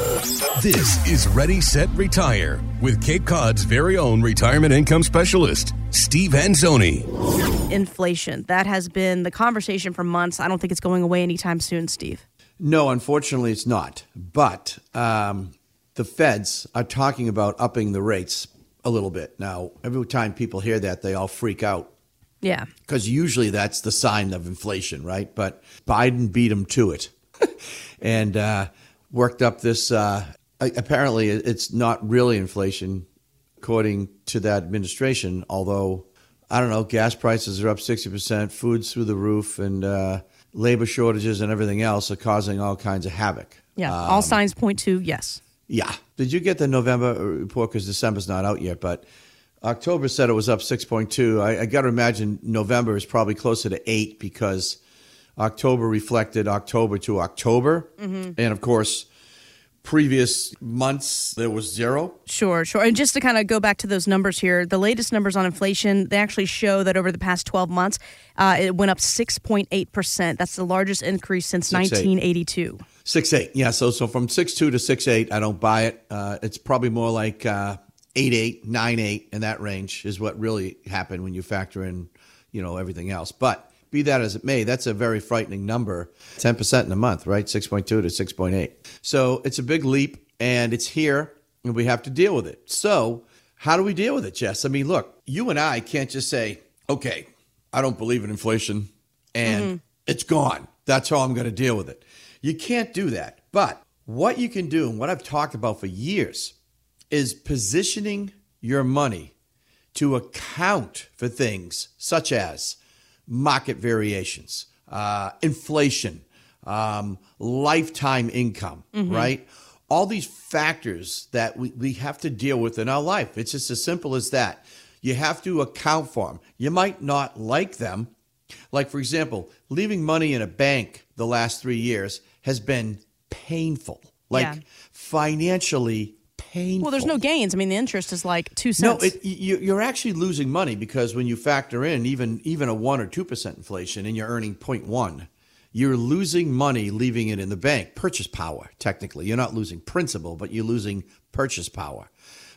This is Ready, Set, Retire with Cape Cod's very own retirement income specialist, Steve Anzoni. Inflation. That has been the conversation for months. I don't think it's going away anytime soon, Steve. No, unfortunately, it's not. But um, the feds are talking about upping the rates a little bit. Now, every time people hear that, they all freak out Yeah. because usually that's the sign of inflation, right? But Biden beat him to it and uh, worked up this. Uh, apparently, it's not really inflation, according to that administration, although. I don't know. Gas prices are up sixty percent. Food's through the roof, and uh, labor shortages and everything else are causing all kinds of havoc. Yeah. All signs point to yes. Yeah. Did you get the November report? Because December's not out yet, but October said it was up 6.2. I, I got to imagine November is probably closer to 8 because October reflected October to October. And of course, previous months there was zero. Sure, sure. And just to kind of go back to those numbers here, the latest numbers on inflation, they actually show that over the past 12 months, uh, it went up 6.8%. That's the largest increase since 6.8. 1982. Six eight, yeah. So so from six two to six eight, I don't buy it. Uh, it's probably more like uh, eight eight, nine eight, in that range is what really happened when you factor in, you know, everything else. But be that as it may, that's a very frightening number. Ten percent in a month, right? Six point two to six point eight. So it's a big leap, and it's here, and we have to deal with it. So how do we deal with it, Jess? I mean, look, you and I can't just say, okay, I don't believe in inflation, and mm-hmm. it's gone. That's how I'm going to deal with it. You can't do that. But what you can do, and what I've talked about for years, is positioning your money to account for things such as market variations, uh, inflation, um, lifetime income, right? All these factors that we, we have to deal with in our life. It's just as simple as that. You have to account for them. You might not like them. Like, for example, leaving money in a bank the last three years has been painful, like Yeah. financially painful. Well, there's no gains. I mean, the interest is like two No, cents. it, you, you're actually losing money because when you factor in even even a one or two percent inflation and you're earning 0.1, you're losing money leaving it in the bank. Purchase power, technically, you're not losing principal, but you're losing purchase power.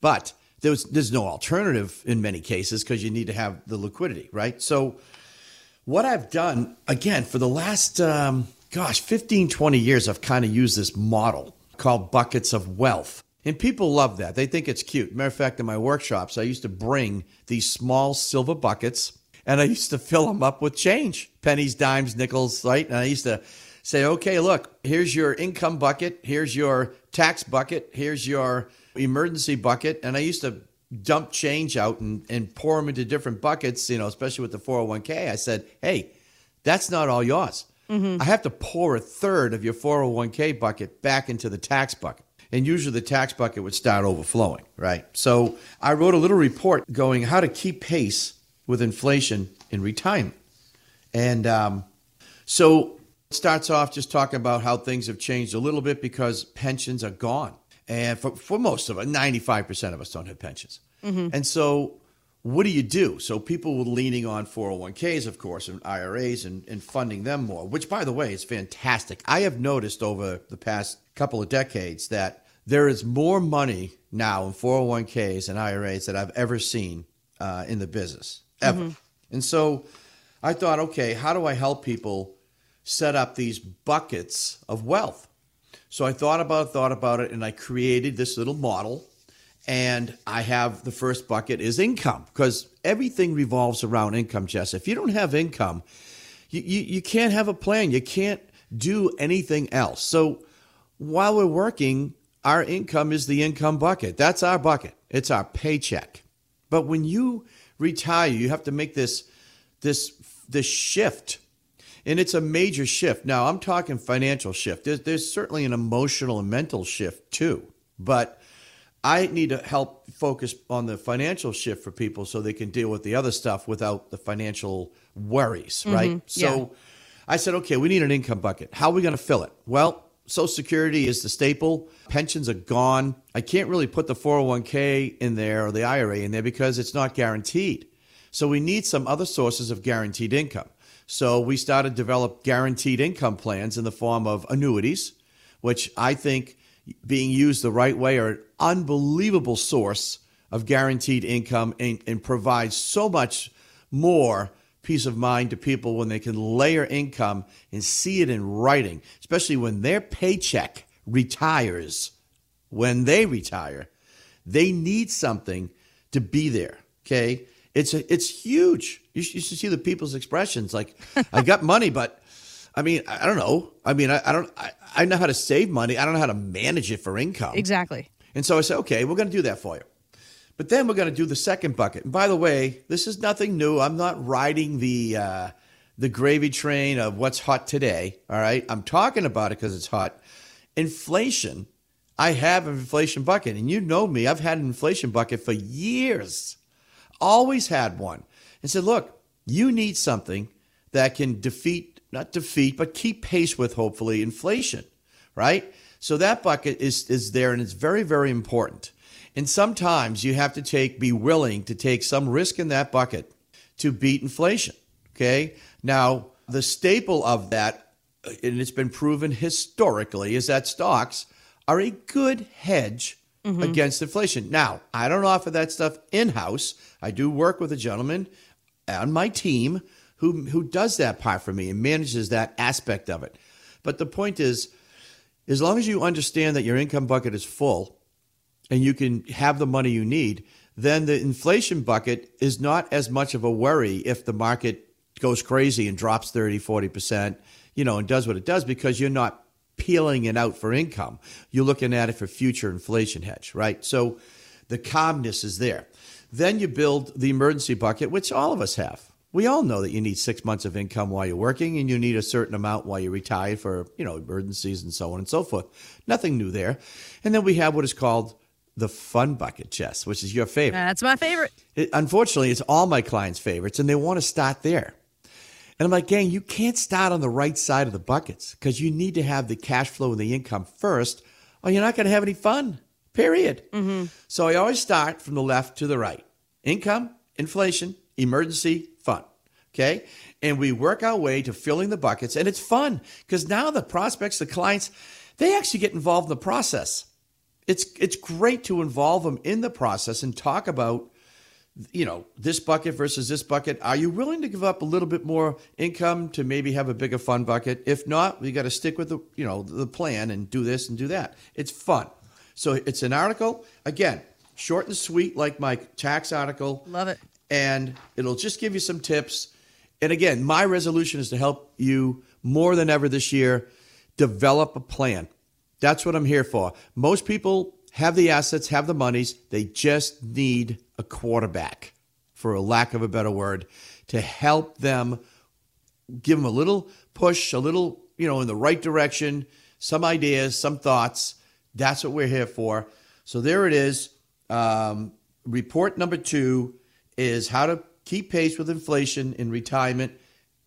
But there's there's no alternative in many cases because you need to have the liquidity, right? So what I've done again for the last um, gosh 15 20 years I've kind of used this model called buckets of wealth and people love that they think it's cute matter of fact in my workshops I used to bring these small silver buckets and I used to fill them up with change pennies dimes nickels right and I used to say okay look here's your income bucket here's your tax bucket here's your emergency bucket and I used to dump change out and, and pour them into different buckets, you know, especially with the 401k. I said, hey, that's not all yours. Mm-hmm. I have to pour a third of your 401k bucket back into the tax bucket. And usually the tax bucket would start overflowing, right? So I wrote a little report going how to keep pace with inflation in retirement. And um, so it starts off just talking about how things have changed a little bit because pensions are gone. And for, for most of us, 95% of us don't have pensions. And so what do you do? So people were leaning on 401ks, of course, and IRAs and, and funding them more, which, by the way, is fantastic. I have noticed over the past couple of decades that there is more money now in 401ks and IRAs that I've ever seen uh, in the business, ever. And so I thought, okay, how do I help people set up these buckets of wealth? So I thought about it, thought about it, and I created this little model. And I have the first bucket is income because everything revolves around income, Jess. If you don't have income, you, you, you can't have a plan. You can't do anything else. So while we're working, our income is the income bucket. That's our bucket. It's our paycheck. But when you retire, you have to make this this this shift. And it's a major shift. Now, I'm talking financial shift. There's, there's certainly an emotional and mental shift too. But I need to help focus on the financial shift for people so they can deal with the other stuff without the financial worries, right? Mm-hmm. So I said, okay, we need an income bucket. How are we going to fill it? Well, Social Security is the staple. Pensions are gone. I can't really put the 401k in there or the IRA in there because it's not guaranteed. So we need some other sources of guaranteed income. So we started to develop guaranteed income plans in the form of annuities, which I think being used the right way are an unbelievable source of guaranteed income and, and provide so much more peace of mind to people when they can layer income and see it in writing, especially when their paycheck retires. When they retire, they need something to be there. Okay. It's a, it's huge. You should, you should see the people's expressions. Like, I got money, but I mean, I don't know. I mean, I, I don't. I, I know how to save money. I don't know how to manage it for income. Exactly. And so I said, okay, we're going to do that for you. But then we're going to do the second bucket. And by the way, this is nothing new. I'm not riding the uh, the gravy train of what's hot today. All right, I'm talking about it because it's hot. Inflation. I have an inflation bucket, and you know me. I've had an inflation bucket for years. Always had one. And said, look, you need something that can defeat, not defeat, but keep pace with hopefully inflation, right? So that bucket is is there, and it's very very important. And sometimes you have to take, be willing to take some risk in that bucket to beat inflation. Okay. Now, the staple of that, and it's been proven historically, is that stocks are a good hedge mm-hmm. against inflation. Now, I don't offer that stuff in house. I do work with a gentleman on my team who, who does that part for me and manages that aspect of it. But the point is, as long as you understand that your income bucket is full, and you can have the money you need, then the inflation bucket is not as much of a worry if the market goes crazy and drops 30, 40%, you know, and does what it does because you're not peeling it out for income. You're looking at it for future inflation hedge, right? So the calmness is there. Then you build the emergency bucket, which all of us have. We all know that you need six months of income while you're working, and you need a certain amount while you're retired for, you know, emergencies and so on and so forth. Nothing new there. And then we have what is called the fun bucket Jess, which is your favorite. That's my favorite. It, unfortunately, it's all my clients' favorites, and they want to start there. And I'm like, gang, you can't start on the right side of the buckets because you need to have the cash flow and the income first, or you're not going to have any fun, period. Mm-hmm. So I always start from the left to the right income, inflation, emergency, fun. Okay. And we work our way to filling the buckets, and it's fun because now the prospects, the clients, they actually get involved in the process it's it's great to involve them in the process and talk about you know this bucket versus this bucket. Are you willing to give up a little bit more income to maybe have a bigger fun bucket? If not we got to stick with the you know the plan and do this and do that. It's fun. So it's an article. Again short and sweet like my tax article. Love it. And it'll just give you some tips. And again my resolution is to help you more than ever this year develop a plan that's what I'm here for. Most people have the assets, have the monies. They just need a quarterback, for a lack of a better word, to help them give them a little push, a little, you know, in the right direction, some ideas, some thoughts. That's what we're here for. So there it is. Um, report number two is how to keep pace with inflation in retirement.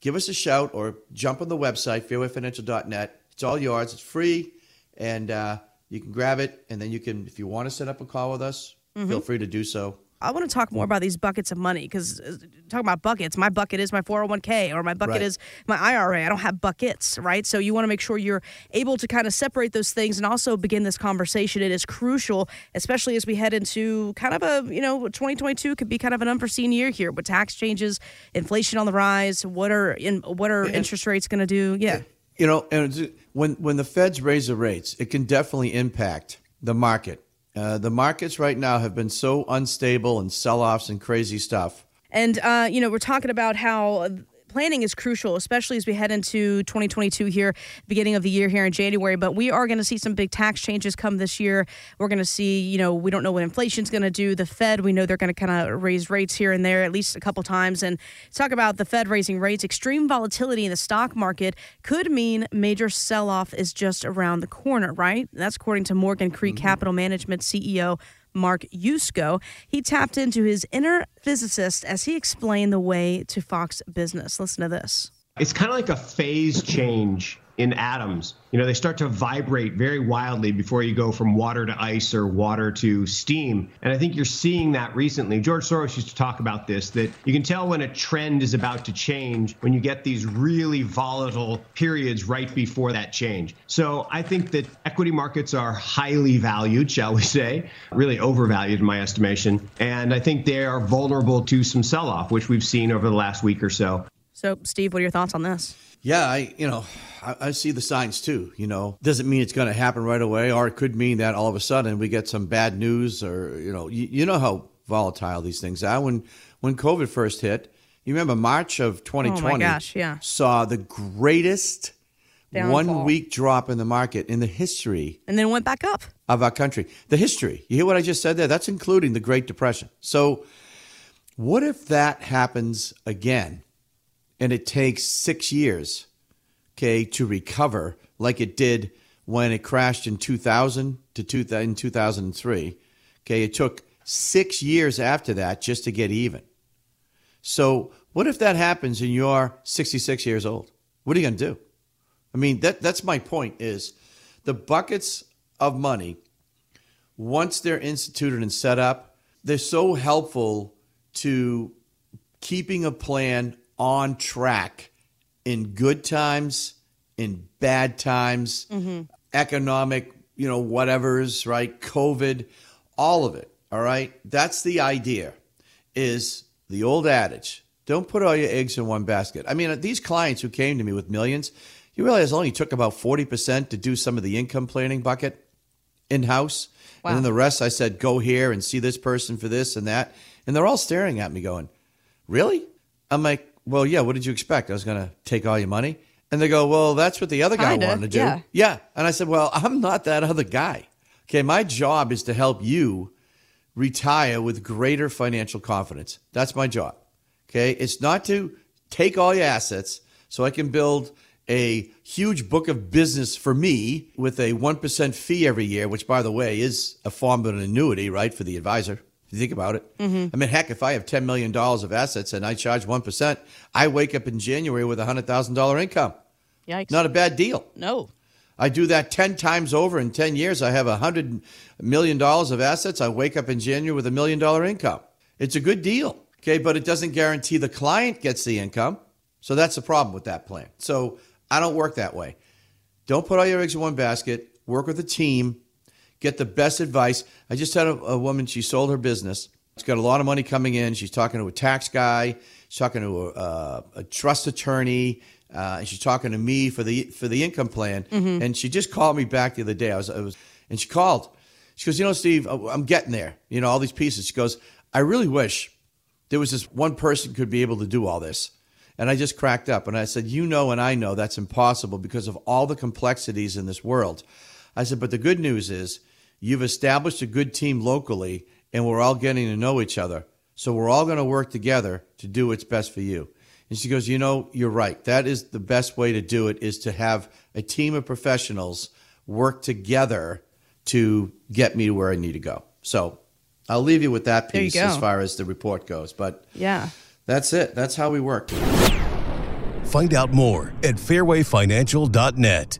Give us a shout or jump on the website, fairwayfinancial.net. It's all yours. It's free and uh, you can grab it, and then you can, if you want to set up a call with us, mm-hmm. feel free to do so. I want to talk more about these buckets of money because uh, talking about buckets, my bucket is my 401k or my bucket right. is my IRA. I don't have buckets, right? So you want to make sure you're able to kind of separate those things and also begin this conversation. It is crucial, especially as we head into kind of a, you know, 2022 could be kind of an unforeseen year here with tax changes, inflation on the rise. What are in what are and, interest rates going to do? Yeah. You know, and when when the Feds raise the rates, it can definitely impact the market. Uh, the markets right now have been so unstable and sell-offs and crazy stuff. And uh, you know, we're talking about how planning is crucial, especially as we head into 2022 here, beginning of the year here in January. But we are going to see some big tax changes come this year. We're going to see, you know, we don't know what inflation's going to do. The Fed, we know they're going to kind of raise rates here and there at least a couple times. And talk about the Fed raising rates. Extreme volatility in the stock market could mean major sell off is just around the corner, right? That's according to Morgan Creek mm-hmm. Capital Management CEO Mark Yusko. He tapped into his inner physicist as he explained the way to Fox Business. Listen to this. It's kind of like a phase change in atoms. You know, they start to vibrate very wildly before you go from water to ice or water to steam. And I think you're seeing that recently. George Soros used to talk about this that you can tell when a trend is about to change when you get these really volatile periods right before that change. So I think that equity markets are highly valued, shall we say, really overvalued in my estimation. And I think they are vulnerable to some sell off, which we've seen over the last week or so. So, Steve, what are your thoughts on this? Yeah, I you know I, I see the signs too. You know, doesn't mean it's going to happen right away, or it could mean that all of a sudden we get some bad news, or you know, you, you know how volatile these things are. When when COVID first hit, you remember March of 2020 gosh, yeah. saw the greatest Downfall. one week drop in the market in the history And then went back up. of our country. The history. You hear what I just said there? That's including the Great Depression. So, what if that happens again and it takes six years, okay, to recover like it did when it crashed in 2000 to 2000, in 2003? Okay, it took six years after that just to get even. So, what if that happens and you're 66 years old? What are you going to do? I mean, that that's my point is the buckets of money once they're instituted and set up, they're so helpful to keeping a plan on track in good times, in bad times, mm-hmm. economic, you know, whatever's, right? COVID, all of it. All right? That's the idea. Is the old adage, don't put all your eggs in one basket. I mean, these clients who came to me with millions, you realize only took about 40% to do some of the income planning bucket in house. Wow. And then the rest, I said, go here and see this person for this and that. And they're all staring at me going, Really? I'm like, Well, yeah, what did you expect? I was going to take all your money? And they go, Well, that's what the other guy Kinda, wanted to do. yeah. Yeah. And I said, Well, I'm not that other guy. Okay. My job is to help you retire with greater financial confidence. That's my job. Okay. It's not to take all your assets so I can build a huge book of business for me with a 1% fee every year, which, by the way, is a form of an annuity, right, for the advisor. If you think about it. Mm-hmm. I mean, heck, if I have $10 million of assets and I charge 1%, I wake up in January with a $100,000 income. Yikes. Not a bad deal. no. I do that 10 times over in 10 years. I have a $100 million of assets. I wake up in January with a million dollar income. It's a good deal. Okay. But it doesn't guarantee the client gets the income. So that's the problem with that plan. So I don't work that way. Don't put all your eggs in one basket. Work with a team. Get the best advice. I just had a, a woman, she sold her business. She's got a lot of money coming in. She's talking to a tax guy. She's talking to a, uh, a trust attorney. Uh, and she's talking to me for the for the income plan. And she just called me back the other day. I was, I was, and she called. She goes, you know, Steve, I'm getting there. You know, all these pieces. She goes, I really wish there was this one person could be able to do all this. And I just cracked up and I said, You know, and I know that's impossible because of all the complexities in this world. I said, But the good news is you've established a good team locally and we're all getting to know each other. So we're all going to work together to do what's best for you. And she goes, You know, you're right. That is the best way to do it is to have a team of professionals work together to get me to where I need to go. So I'll leave you with that piece as far as the report goes. But Yeah. that's it. That's how we work. Find out more at fairwayfinancial.net.